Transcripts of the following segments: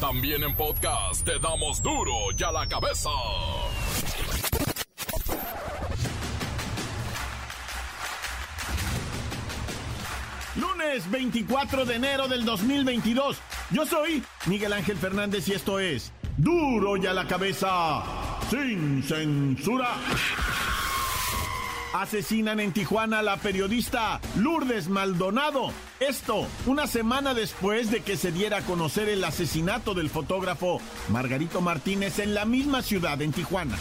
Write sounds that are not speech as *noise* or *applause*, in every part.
También en podcast te damos duro y a la cabeza. Lunes 24 de enero del 2022. Yo soy Miguel Ángel Fernández y esto es Duro y a la cabeza, sin censura. Asesinan en Tijuana a la periodista Lourdes Maldonado. Esto una semana después de que se diera a conocer el asesinato del fotógrafo Margarito Martínez en la misma ciudad, en Tijuana.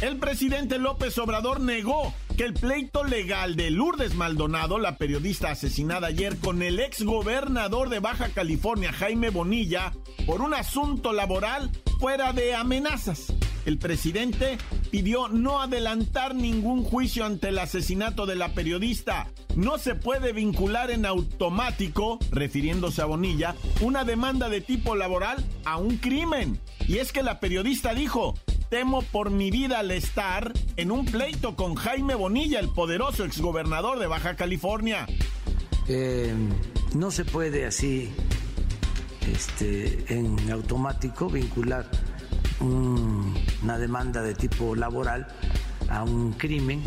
El presidente López Obrador negó que el pleito legal de Lourdes Maldonado, la periodista asesinada ayer con el ex gobernador de Baja California, Jaime Bonilla, por un asunto laboral, fuera de amenazas. El presidente pidió no adelantar ningún juicio ante el asesinato de la periodista. No se puede vincular en automático, refiriéndose a Bonilla, una demanda de tipo laboral a un crimen. Y es que la periodista dijo, temo por mi vida al estar en un pleito con Jaime Bonilla, el poderoso exgobernador de Baja California. Eh, no se puede así este, en automático vincular una demanda de tipo laboral a un crimen.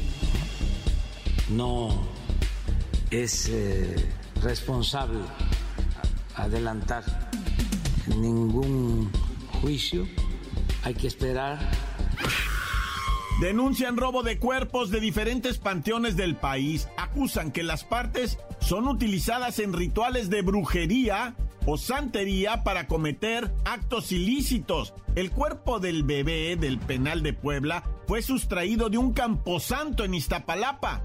No es eh, responsable adelantar ningún juicio hay que esperar. Denuncian robo de cuerpos de diferentes panteones del país. Acusan que las partes son utilizadas en rituales de brujería o santería para cometer actos ilícitos. El cuerpo del bebé del penal de Puebla fue sustraído de un camposanto en Iztapalapa.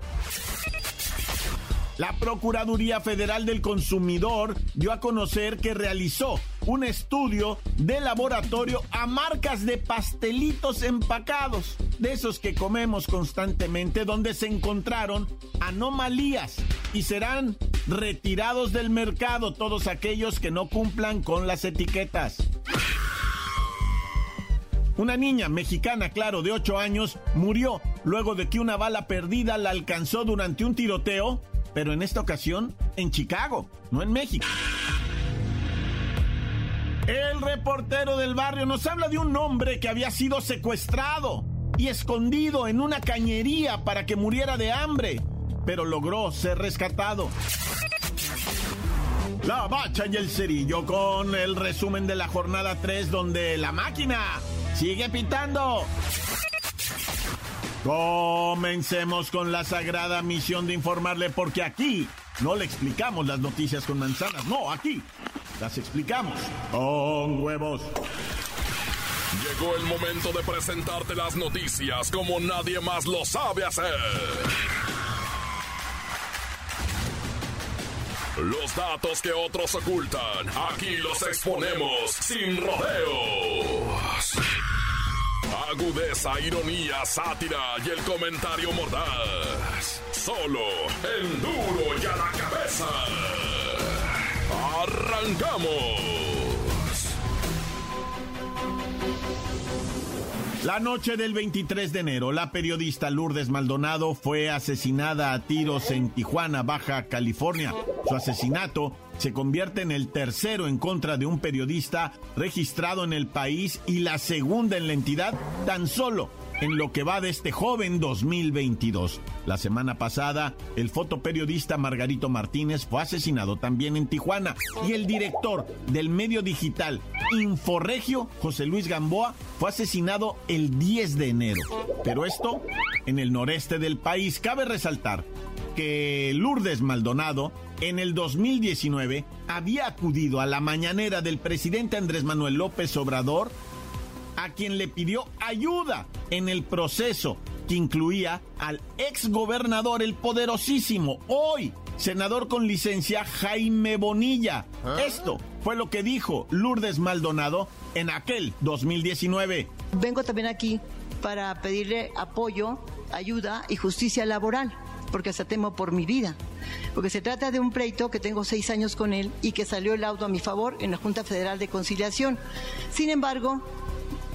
La Procuraduría Federal del Consumidor dio a conocer que realizó un estudio de laboratorio a marcas de pastelitos empacados, de esos que comemos constantemente, donde se encontraron anomalías y serán retirados del mercado todos aquellos que no cumplan con las etiquetas. Una niña mexicana, claro, de 8 años, murió luego de que una bala perdida la alcanzó durante un tiroteo pero en esta ocasión en Chicago, no en México. El reportero del barrio nos habla de un hombre que había sido secuestrado y escondido en una cañería para que muriera de hambre, pero logró ser rescatado. La bacha y el cerillo con el resumen de la jornada 3 donde la máquina sigue pitando. Comencemos con la sagrada misión de informarle porque aquí no le explicamos las noticias con manzanas, no, aquí las explicamos con huevos. Llegó el momento de presentarte las noticias como nadie más lo sabe hacer. Los datos que otros ocultan, aquí los exponemos sin rodeos agudeza, ironía, sátira y el comentario mordaz. Solo el duro y a la cabeza. ¡Arrancamos! La noche del 23 de enero, la periodista Lourdes Maldonado fue asesinada a tiros en Tijuana, Baja California. Su asesinato se convierte en el tercero en contra de un periodista registrado en el país y la segunda en la entidad tan solo en lo que va de este joven 2022. La semana pasada, el fotoperiodista Margarito Martínez fue asesinado también en Tijuana y el director del medio digital Inforregio, José Luis Gamboa, fue asesinado el 10 de enero. Pero esto en el noreste del país. Cabe resaltar que Lourdes Maldonado en el 2019 había acudido a la mañanera del presidente Andrés Manuel López Obrador a quien le pidió ayuda en el proceso que incluía al ex gobernador, el poderosísimo, hoy senador con licencia Jaime Bonilla. ¿Ah? Esto fue lo que dijo Lourdes Maldonado en aquel 2019. Vengo también aquí para pedirle apoyo, ayuda y justicia laboral, porque hasta temo por mi vida. Porque se trata de un pleito que tengo seis años con él y que salió el laudo a mi favor en la Junta Federal de Conciliación. Sin embargo,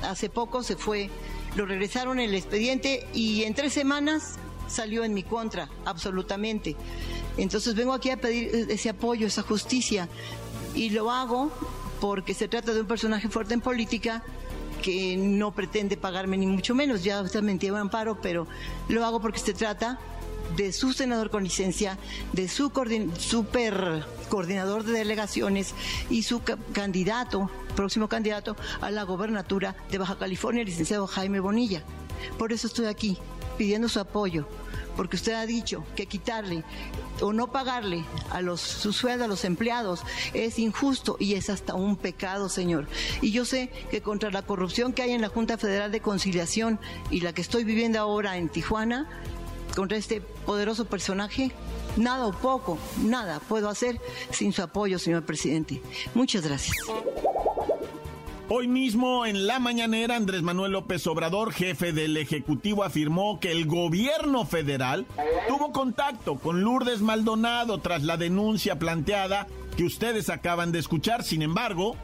hace poco se fue, lo regresaron el expediente y en tres semanas salió en mi contra, absolutamente. Entonces vengo aquí a pedir ese apoyo, esa justicia. Y lo hago porque se trata de un personaje fuerte en política que no pretende pagarme ni mucho menos, ya me entiende amparo, pero lo hago porque se trata de su senador con licencia, de su super coordinador de delegaciones y su candidato, próximo candidato a la gobernatura de Baja California, licenciado Jaime Bonilla. Por eso estoy aquí, pidiendo su apoyo, porque usted ha dicho que quitarle o no pagarle a los su a los empleados es injusto y es hasta un pecado, señor. Y yo sé que contra la corrupción que hay en la Junta Federal de Conciliación y la que estoy viviendo ahora en Tijuana, contra este poderoso personaje, nada o poco, nada puedo hacer sin su apoyo, señor presidente. Muchas gracias. Hoy mismo en la mañanera Andrés Manuel López Obrador, jefe del Ejecutivo, afirmó que el gobierno federal tuvo contacto con Lourdes Maldonado tras la denuncia planteada que ustedes acaban de escuchar. Sin embargo,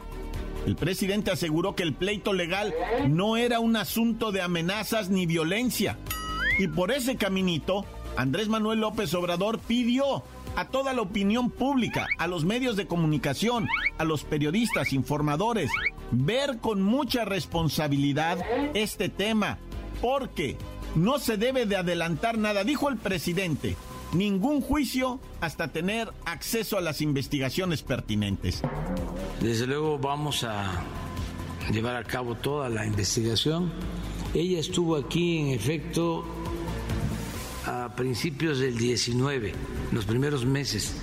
el presidente aseguró que el pleito legal no era un asunto de amenazas ni violencia. Y por ese caminito, Andrés Manuel López Obrador pidió a toda la opinión pública, a los medios de comunicación, a los periodistas, informadores, ver con mucha responsabilidad este tema, porque no se debe de adelantar nada, dijo el presidente, ningún juicio hasta tener acceso a las investigaciones pertinentes. Desde luego vamos a llevar a cabo toda la investigación. Ella estuvo aquí en efecto a principios del 19, los primeros meses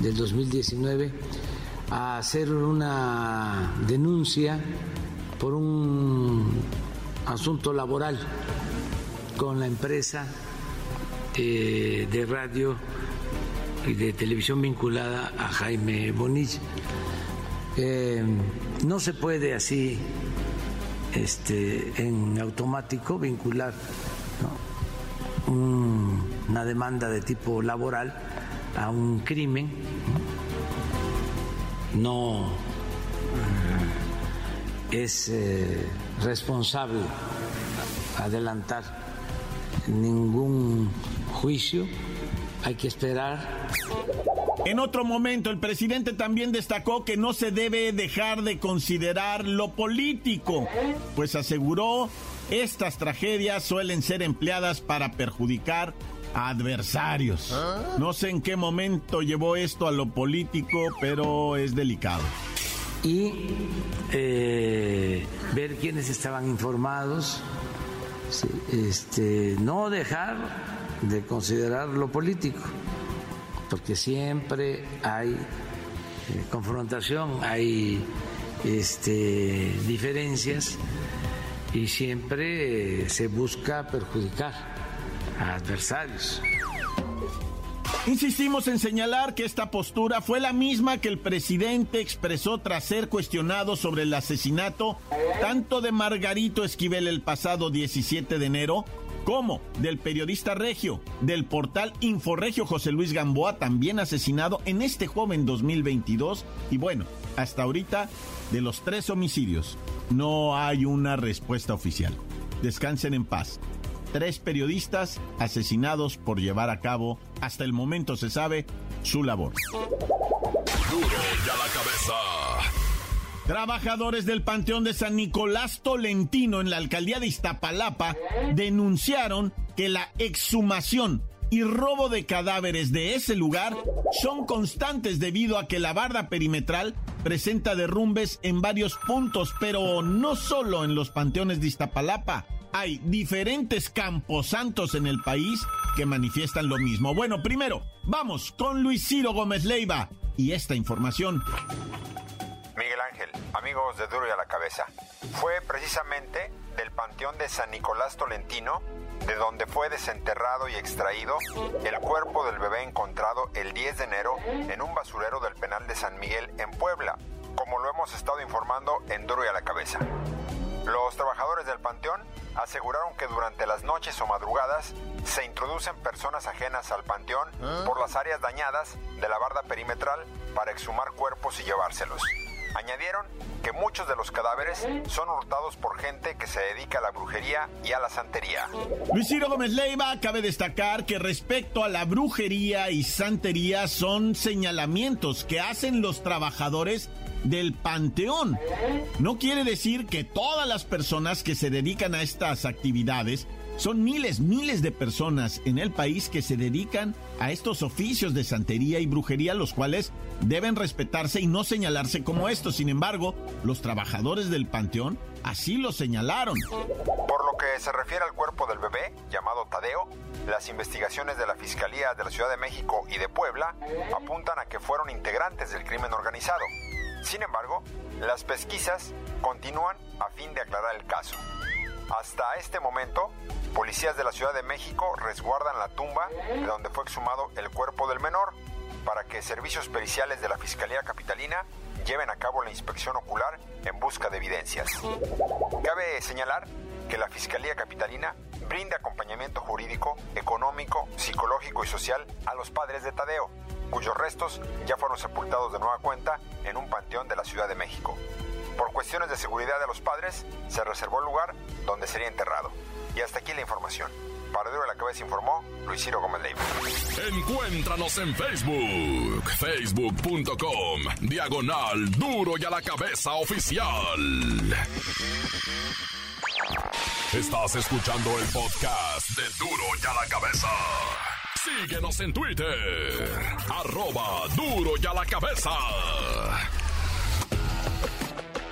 del 2019, a hacer una denuncia por un asunto laboral con la empresa eh, de radio y de televisión vinculada a Jaime Bonilla. Eh, no se puede así este, en automático vincular una demanda de tipo laboral a un crimen, no eh, es eh, responsable adelantar ningún juicio, hay que esperar. En otro momento, el presidente también destacó que no se debe dejar de considerar lo político, pues aseguró estas tragedias suelen ser empleadas para perjudicar adversarios. No sé en qué momento llevó esto a lo político, pero es delicado. Y eh, ver quiénes estaban informados, este, no dejar de considerar lo político, porque siempre hay eh, confrontación, hay este, diferencias y siempre se busca perjudicar adversarios. Insistimos en señalar que esta postura fue la misma que el presidente expresó tras ser cuestionado sobre el asesinato tanto de Margarito Esquivel el pasado 17 de enero como del periodista regio del portal Inforregio José Luis Gamboa, también asesinado en este joven 2022. Y bueno, hasta ahorita, de los tres homicidios, no hay una respuesta oficial. Descansen en paz. Tres periodistas asesinados por llevar a cabo, hasta el momento se sabe, su labor. la cabeza. Trabajadores del Panteón de San Nicolás Tolentino en la alcaldía de Iztapalapa denunciaron que la exhumación y robo de cadáveres de ese lugar son constantes debido a que la barda perimetral presenta derrumbes en varios puntos, pero no solo en los panteones de Iztapalapa. Hay diferentes camposantos en el país que manifiestan lo mismo. Bueno, primero, vamos con Luis Ciro Gómez Leiva y esta información. Miguel Ángel, amigos de Duro y a la Cabeza. Fue precisamente del Panteón de San Nicolás Tolentino de donde fue desenterrado y extraído el cuerpo del bebé encontrado el 10 de enero en un basurero del penal de San Miguel en Puebla, como lo hemos estado informando en Duro y a la Cabeza. Los trabajadores del panteón aseguraron que durante las noches o madrugadas se introducen personas ajenas al panteón por las áreas dañadas de la barda perimetral para exhumar cuerpos y llevárselos Añadieron que muchos de los cadáveres son hurtados por gente que se dedica a la brujería y a la santería. Luis Ciro Gómez Leiva cabe destacar que respecto a la brujería y santería son señalamientos que hacen los trabajadores del panteón. No quiere decir que todas las personas que se dedican a estas actividades son miles, miles de personas en el país que se dedican a estos oficios de santería y brujería, los cuales deben respetarse y no señalarse como estos. Sin embargo, los trabajadores del panteón así lo señalaron. Por lo que se refiere al cuerpo del bebé, llamado Tadeo, las investigaciones de la Fiscalía de la Ciudad de México y de Puebla apuntan a que fueron integrantes del crimen organizado. Sin embargo, las pesquisas continúan a fin de aclarar el caso. Hasta este momento, policías de la Ciudad de México resguardan la tumba de donde fue exhumado el cuerpo del menor para que servicios periciales de la Fiscalía Capitalina lleven a cabo la inspección ocular en busca de evidencias. Cabe señalar que la Fiscalía Capitalina brinda acompañamiento jurídico, económico, psicológico y social a los padres de Tadeo, cuyos restos ya fueron sepultados de nueva cuenta en un panteón de la Ciudad de México. Por cuestiones de seguridad de los padres, se reservó el lugar donde sería enterrado. Y hasta aquí la información. Para de la Cabeza informó Luis Ciro Gómez Leiva. Encuéntranos en Facebook, facebook.com, diagonal Duro y a la Cabeza Oficial. Estás escuchando el podcast de Duro y a la Cabeza. Síguenos en Twitter, arroba Duro y a la Cabeza.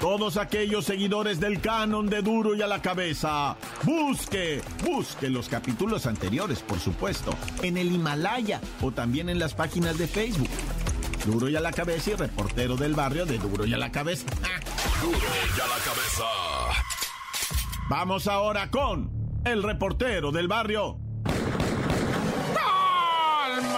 Todos aquellos seguidores del canon de Duro y a la cabeza, busque, busque los capítulos anteriores, por supuesto, en el Himalaya o también en las páginas de Facebook. Duro y a la cabeza y reportero del barrio de Duro y a la cabeza. *laughs* Duro y a la Cabeza. Vamos ahora con el reportero del barrio.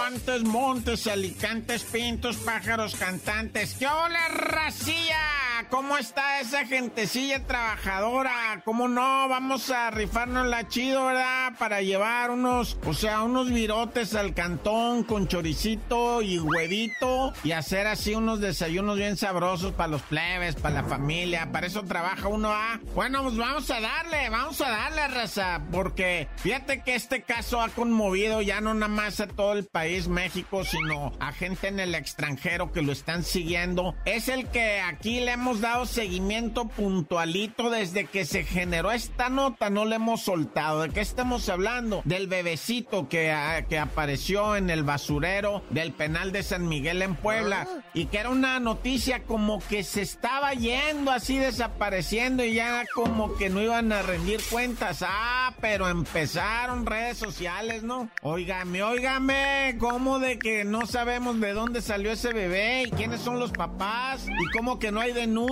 Montes, montes, alicantes, pintos, pájaros, cantantes. ¡Qué hola, racilla! ¿Cómo está esa gentecilla trabajadora? ¿Cómo no? Vamos a rifarnos la chido, ¿verdad? Para llevar unos, o sea, unos virotes al cantón con choricito y huevito y hacer así unos desayunos bien sabrosos para los plebes, para la familia. Para eso trabaja uno, ¿ah? Bueno, pues vamos a darle, vamos a darle, raza, porque fíjate que este caso ha conmovido ya no nada más a todo el país, México, sino a gente en el extranjero que lo están siguiendo. Es el que aquí le hemos dado seguimiento puntualito desde que se generó esta nota, no le hemos soltado. ¿De qué estamos hablando? Del bebecito que, ah, que apareció en el basurero del penal de San Miguel en Puebla y que era una noticia como que se estaba yendo así desapareciendo y ya como que no iban a rendir cuentas. Ah, pero empezaron redes sociales, ¿no? Óigame, óigame, ¿cómo de que no sabemos de dónde salió ese bebé y quiénes son los papás y cómo que no hay denuncia?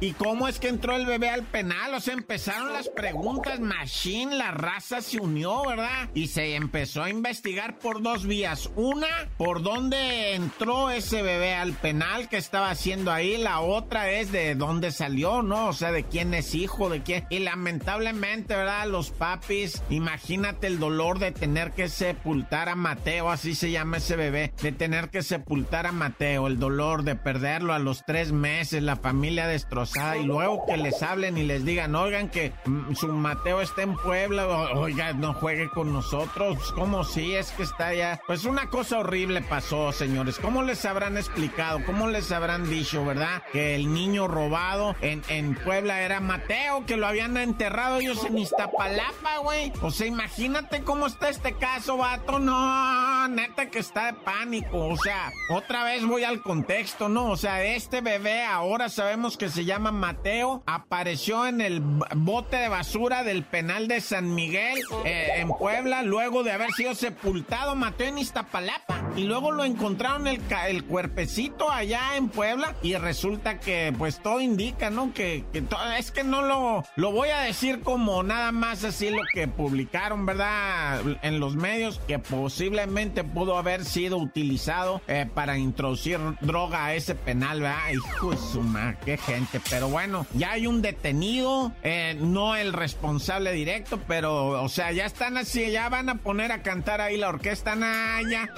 ¿Y cómo es que entró el bebé al penal? O sea, empezaron las preguntas, Machine, la raza se unió, ¿verdad? Y se empezó a investigar por dos vías. Una, por dónde entró ese bebé al penal, que estaba haciendo ahí. La otra es de dónde salió, ¿no? O sea, de quién es hijo, de quién. Y lamentablemente, ¿verdad? Los papis, imagínate el dolor de tener que sepultar a Mateo, así se llama ese bebé, de tener que sepultar a Mateo, el dolor de perderlo a los tres meses, la familia destrozada y luego que les hablen y les digan, oigan que mm, su Mateo está en Puebla, o, oiga, no juegue con nosotros, como si es que está allá. Pues una cosa horrible pasó, señores. ¿Cómo les habrán explicado? ¿Cómo les habrán dicho, verdad? Que el niño robado en, en Puebla era Mateo, que lo habían enterrado ellos en Iztapalapa, güey. O sea, imagínate cómo está este caso, vato. No, neta que está de pánico. O sea, otra vez voy al contexto, ¿no? O sea, este bebé ahora sabemos que se llama Mateo, apareció en el bote de basura del penal de San Miguel eh, en Puebla, luego de haber sido sepultado, Mateo en Iztapalapa, y luego lo encontraron el, el cuerpecito allá en Puebla, y resulta que pues todo indica, ¿no? Que, que es que no lo, lo voy a decir como nada más así lo que publicaron, ¿verdad? En los medios, que posiblemente pudo haber sido utilizado eh, para introducir droga a ese penal, ¿verdad? Hijo de su madre qué gente. Pero bueno, ya hay un detenido, eh, no el responsable directo, pero, o sea, ya están así, ya van a poner a cantar ahí la orquesta Naya.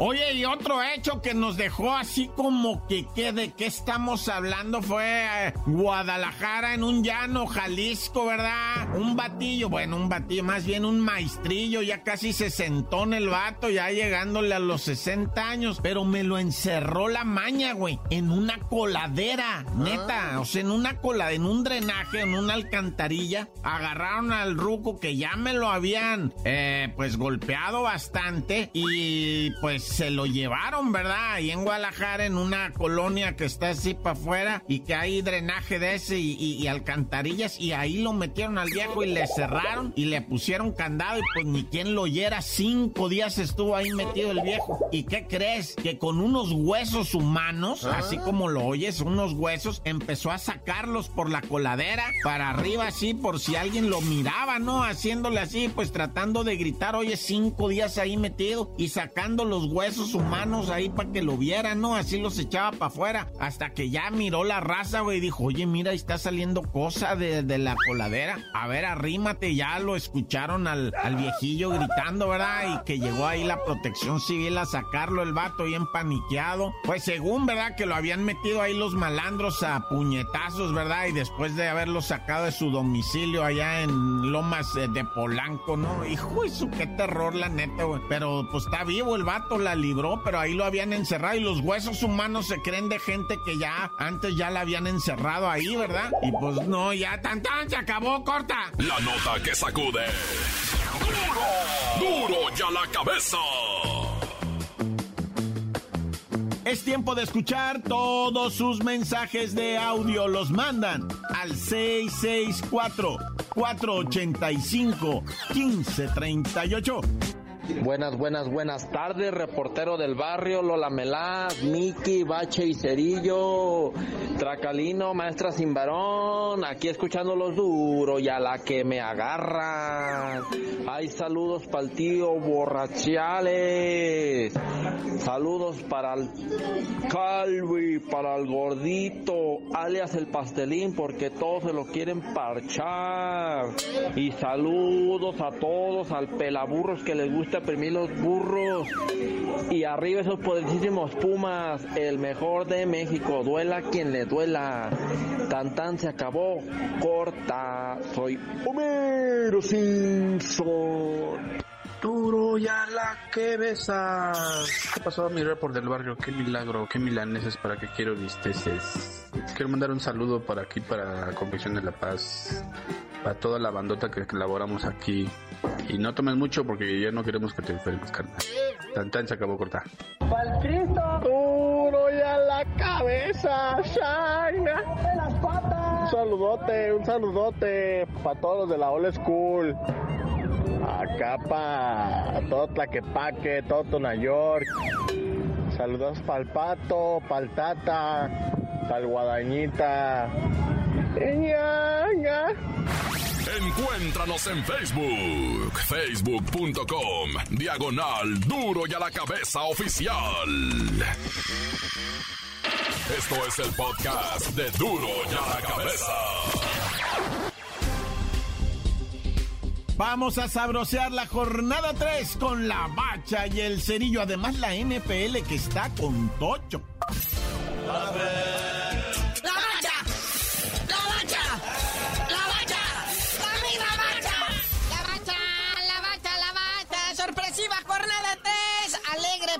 Oye, y otro hecho que nos dejó así como que, ¿qué, ¿de qué estamos hablando? Fue eh, Guadalajara en un llano, Jalisco, ¿verdad? Un batillo, bueno, un batillo, más bien un maestrillo, ya casi se sentó en el vato, ya llegándole a los 60 años, pero me lo encerró la maña, güey, en una coladera, neta, ah. o sea, en una cola, en un drenaje, en una alcantarilla, agarraron al ruco que ya me lo habían, eh, pues, golpeado bastante y pues se lo llevaron, ¿verdad? Ahí en Guadalajara, en una colonia que está así para afuera y que hay drenaje de ese y, alcantarillas y ahí lo metieron al viejo y le cerraron y le pusieron candado y pues ni quien lo oyera. Cinco días estuvo ahí metido el viejo. ¿Y qué crees? Que con unos huesos humanos, ah. así como lo oyes, unos huesos, empezó a sacarlos por la coladera para arriba así por si alguien lo miraba, ¿no? Haciéndole así, pues tratando de gritar, oye, cinco días ahí metido y sacando los huesos humanos ahí para que lo vieran, ¿no? Así los echaba para afuera. Hasta que ya miró la raza, güey, y dijo, oye, mira, ahí está saliendo cosa de, la coladera. A ver, arrímate. Ya lo escucharon al, viejillo gritando, ¿verdad? Y que llegó ahí la protección civil a sacarlo el vato bien paniqueado. Pues según, ¿verdad? Que lo habían metido ahí los malandros a puñetazos, ¿verdad? Y después de haberlo sacado de su domicilio allá en Lomas eh, de Polanco, ¿no? Hijo, eso qué terror, la neta, güey. Pero pues está vivo el vato la libró, pero ahí lo habían encerrado y los huesos humanos se creen de gente que ya antes ya la habían encerrado ahí, ¿verdad? Y pues no, ya tan tan se acabó, corta. La nota que sacude. Duro, duro ya la cabeza. Es tiempo de escuchar todos sus mensajes de audio. Los mandan al 664 485 1538. Buenas, buenas, buenas tardes, reportero del barrio, Lola Melá, Miki, Bache y Cerillo, Tracalino, maestra sin varón, aquí escuchando los duros y a la que me agarra. Hay saludos para el tío Borrachiales, saludos para el Calvi, para el gordito, alias el pastelín, porque todos se lo quieren parchar. Y saludos a todos, al pelaburros que les gusta mí los burros. Y arriba esos poderosísimos Pumas, el mejor de México. Duela quien le duela. Tan tan se acabó. Corta. Soy Homero Simpson. Duro ya la que besas. ¿Qué pasó mi report del barrio? Qué milagro, qué milaneses para que quiero visteces. Quiero mandar un saludo para aquí, para la Confección de la Paz, para toda la bandota que elaboramos aquí y no tomes mucho porque ya no queremos que te enfermes, carnal. Tan tan se acabó cortar. ¡Pal Cristo! ¡Duro y a la cabeza! ¡Shine! las patas! Un saludote, un saludote para todos los de la old school. Acá para todo Tlaquepaque, todo Tonayork. Saludos para el pato, para el tata, para el guadañita. ¡Ña, Encuéntranos en Facebook, facebook.com, diagonal duro y a la cabeza oficial. Esto es el podcast de duro y a la cabeza. Vamos a sabrosear la jornada 3 con la bacha y el cerillo. Además, la NPL que está con Tocho.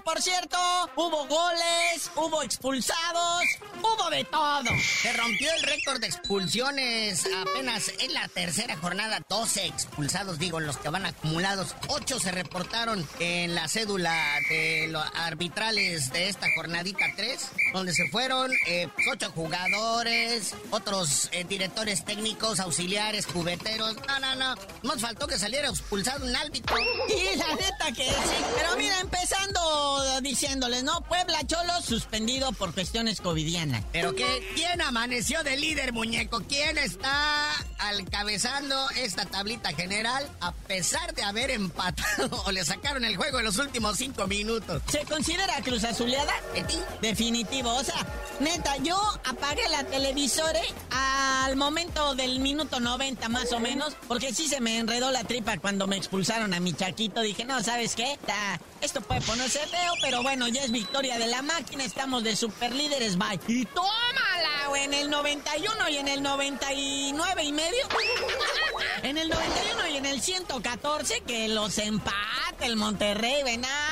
Por cierto, hubo goles, hubo expulsados, hubo de todo. Se rompió el récord de expulsiones apenas en la tercera jornada. 12 expulsados, digo, los que van acumulados. 8 se reportaron en la cédula de los arbitrales de esta jornadita 3, donde se fueron eh, 8 pues, jugadores, otros eh, directores técnicos, auxiliares, cubeteros. No, no, no. Nos faltó que saliera expulsado un árbitro. Y la neta que sí. Pero mira, empezando diciéndoles, ¿no? Puebla Cholos, sus suspendido por cuestiones covidianas. ¿Pero qué? ¿Quién amaneció de líder, muñeco? ¿Quién está alcabezando esta tablita general a pesar de haber empatado *laughs* o le sacaron el juego en los últimos cinco minutos? ¿Se considera Cruz Azuleada? Definitivo. O sea, neta, yo apagué la televisora al momento del minuto 90 más o menos, porque sí se me enredó la tripa cuando me expulsaron a mi chaquito. Dije, no, ¿sabes qué? esto puede ponerse feo, pero bueno, ya es victoria de la máquina, estamos de super líderes, bye. Y tómala, güey, en el 91 y en el 99 y medio. *laughs* En el 91 y en el 114 que los empate el Monterrey, ven allá.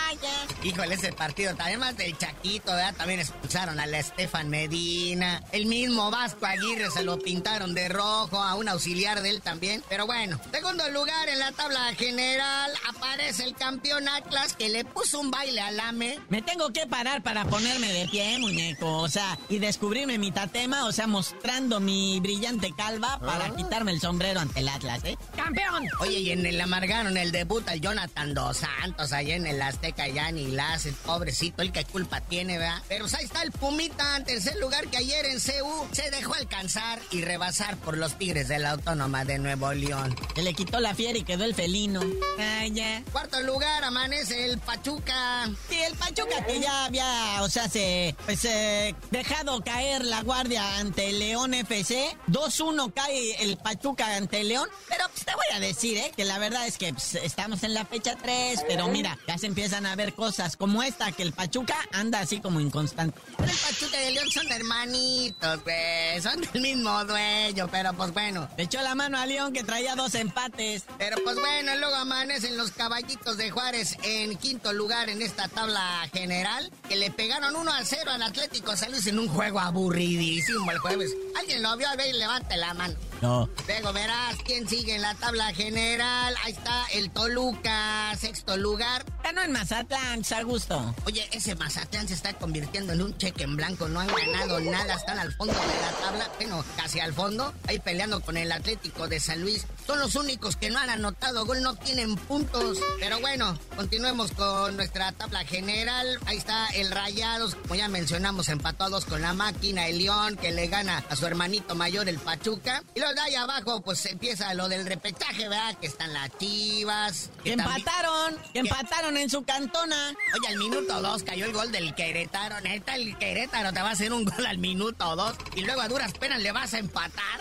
Híjole, ese partido, además del Chaquito, ¿verdad? También expulsaron a la Estefan Medina. El mismo Vasco Aguirre se lo pintaron de rojo, a un auxiliar de él también. Pero bueno, segundo lugar en la tabla general aparece el campeón Atlas que le puso un baile al AME. Me tengo que parar para ponerme de pie, muñeco. O sea, y descubrirme mi tatema, o sea, mostrando mi brillante calva para ah. quitarme el sombrero ante el Atlas, ¿eh? ¡Campeón! Oye, y en el amargaron el debut al Jonathan Dos Santos allá en el Azteca, ya ni las, pobrecito, el que culpa tiene, ¿verdad? Pero ahí está el Pumita en tercer lugar que ayer en CU se dejó alcanzar y rebasar por los Tigres de la Autónoma de Nuevo León. Se le quitó la fiera y quedó el felino. Ay, ya. Cuarto lugar amanece el Pachuca. Sí, el Pachuca que ya había, o sea, se pues eh, dejado caer la guardia ante León FC. 2-1 cae el Pachuca ante León. Pero pues, te voy a decir, ¿eh? Que la verdad es que pues, estamos en la fecha 3, pero mira, ya se empiezan a ver cosas como esta, que el Pachuca anda así como inconstante. Pero el Pachuca y el León son hermanitos, güey. Son del mismo dueño, pero pues bueno. Le echó la mano a León que traía dos empates. Pero pues bueno, luego amanecen los caballitos de Juárez en quinto lugar en esta tabla general, que le pegaron 1 a 0 al Atlético San en un juego aburridísimo el jueves. ¿Alguien lo vio? A ver, levante la mano. No. Luego verás quién sigue en la tabla general. Ahí está el Toluca, sexto lugar. Ganó en Mazatlán, a gusto. Oye, ese Mazatlán se está convirtiendo en un cheque en blanco. No han ganado nada, están al fondo de la tabla. Bueno, casi al fondo. Ahí peleando con el Atlético de San Luis. Son los únicos que no han anotado gol, no tienen puntos. Pero bueno, continuemos con nuestra tabla general. Ahí está el Rayados, como ya mencionamos, empatados con la máquina. El León que le gana a su hermanito mayor, el Pachuca. Y de ahí abajo, pues empieza lo del repechaje, ¿verdad? Que están las chivas. Que empataron, que empataron en su cantona. Oye, al minuto dos cayó el gol del Querétaro. Neta, el Querétaro te va a hacer un gol al minuto dos. Y luego a duras penas le vas a empatar.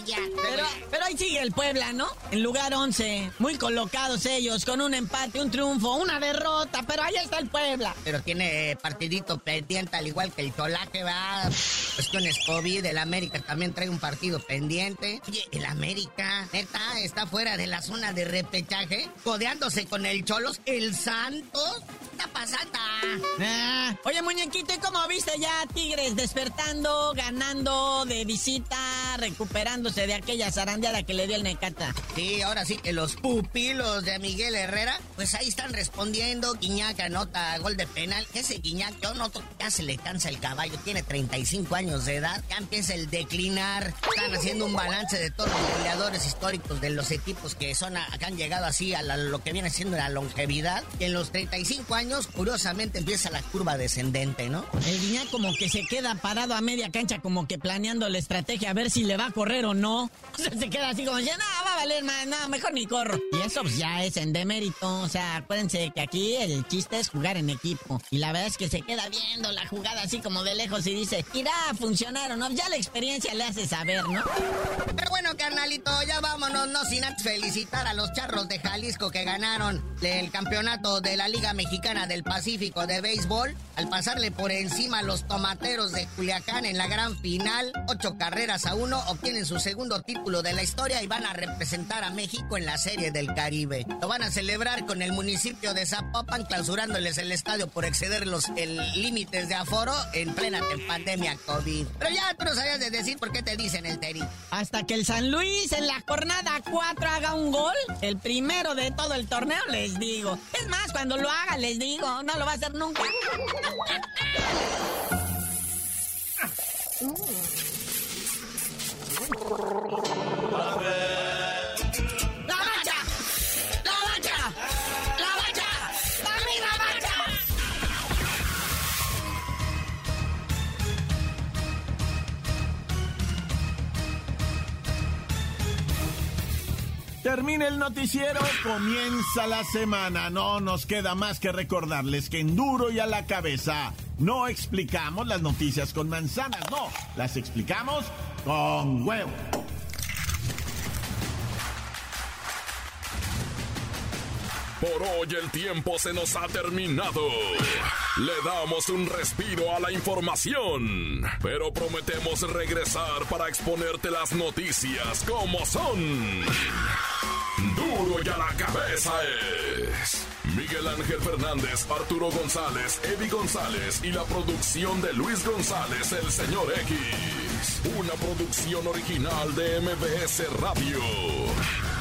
Pero, pero ahí sigue el Puebla, ¿no? En lugar 11. Muy colocados ellos, con un empate, un triunfo, una derrota. Pero ahí está el Puebla. Pero tiene partidito pendiente, al igual que el Tolaje, va. Cuestiones COVID. El América también trae un partido pendiente. Oye, el América, neta, está fuera de la zona de repechaje, codeándose con el Cholos. El Santos está pasando. Ah, oye, muñequito, ¿y cómo viste ya Tigres despertando, ganando de visita, de aquella zarandeada que le dio el Necata? Sí, ahora sí que los pupilos de Miguel Herrera, pues ahí están respondiendo. Guiñac anota gol de penal. Ese Guiñac, yo noto que ya se le cansa el caballo, tiene 35 años de edad, ya empieza el declinar. Están haciendo un balance de todos los goleadores históricos de los equipos que son que han llegado así a lo que viene siendo la longevidad. Y en los 35 años, curiosamente, empieza la curva descendente, ¿no? El Guiñac como que se queda parado a media cancha, como que planeando la estrategia a ver si le va a correr o no. *laughs* O sea, se queda así como, ya, no, va a valer más, no, mejor ni corro. Y eso pues, ya es en demérito. O sea, acuérdense que aquí el chiste es jugar en equipo. Y la verdad es que se queda viendo la jugada así como de lejos y dice, irá a funcionar o no. Ya la experiencia le hace saber, ¿no? Pero bueno, carnalito, ya vámonos, no sin antes felicitar a los charros de Jalisco que ganaron el campeonato de la Liga Mexicana del Pacífico de Béisbol al pasarle por encima a los tomateros de Culiacán en la gran final. Ocho carreras a uno obtienen su segundo título de la historia y van a representar a México en la Serie del Caribe. Lo van a celebrar con el municipio de Zapopan, clausurándoles el estadio por exceder los límites de aforo en plena pandemia COVID. Pero ya tú no sabías de decir por qué te dicen el Teri. Hasta que el San Luis en la jornada 4 haga un gol, el primero de todo el torneo, les digo. Es más, cuando lo haga, les digo, no lo va a hacer nunca. *laughs* Termina el noticiero, comienza la semana. No nos queda más que recordarles que en duro y a la cabeza no explicamos las noticias con manzanas, no, las explicamos con huevo. Por hoy el tiempo se nos ha terminado. Le damos un respiro a la información, pero prometemos regresar para exponerte las noticias como son. Duro y a la cabeza es. Miguel Ángel Fernández, Arturo González, Eddie González y la producción de Luis González, el señor X. Una producción original de MBS Radio.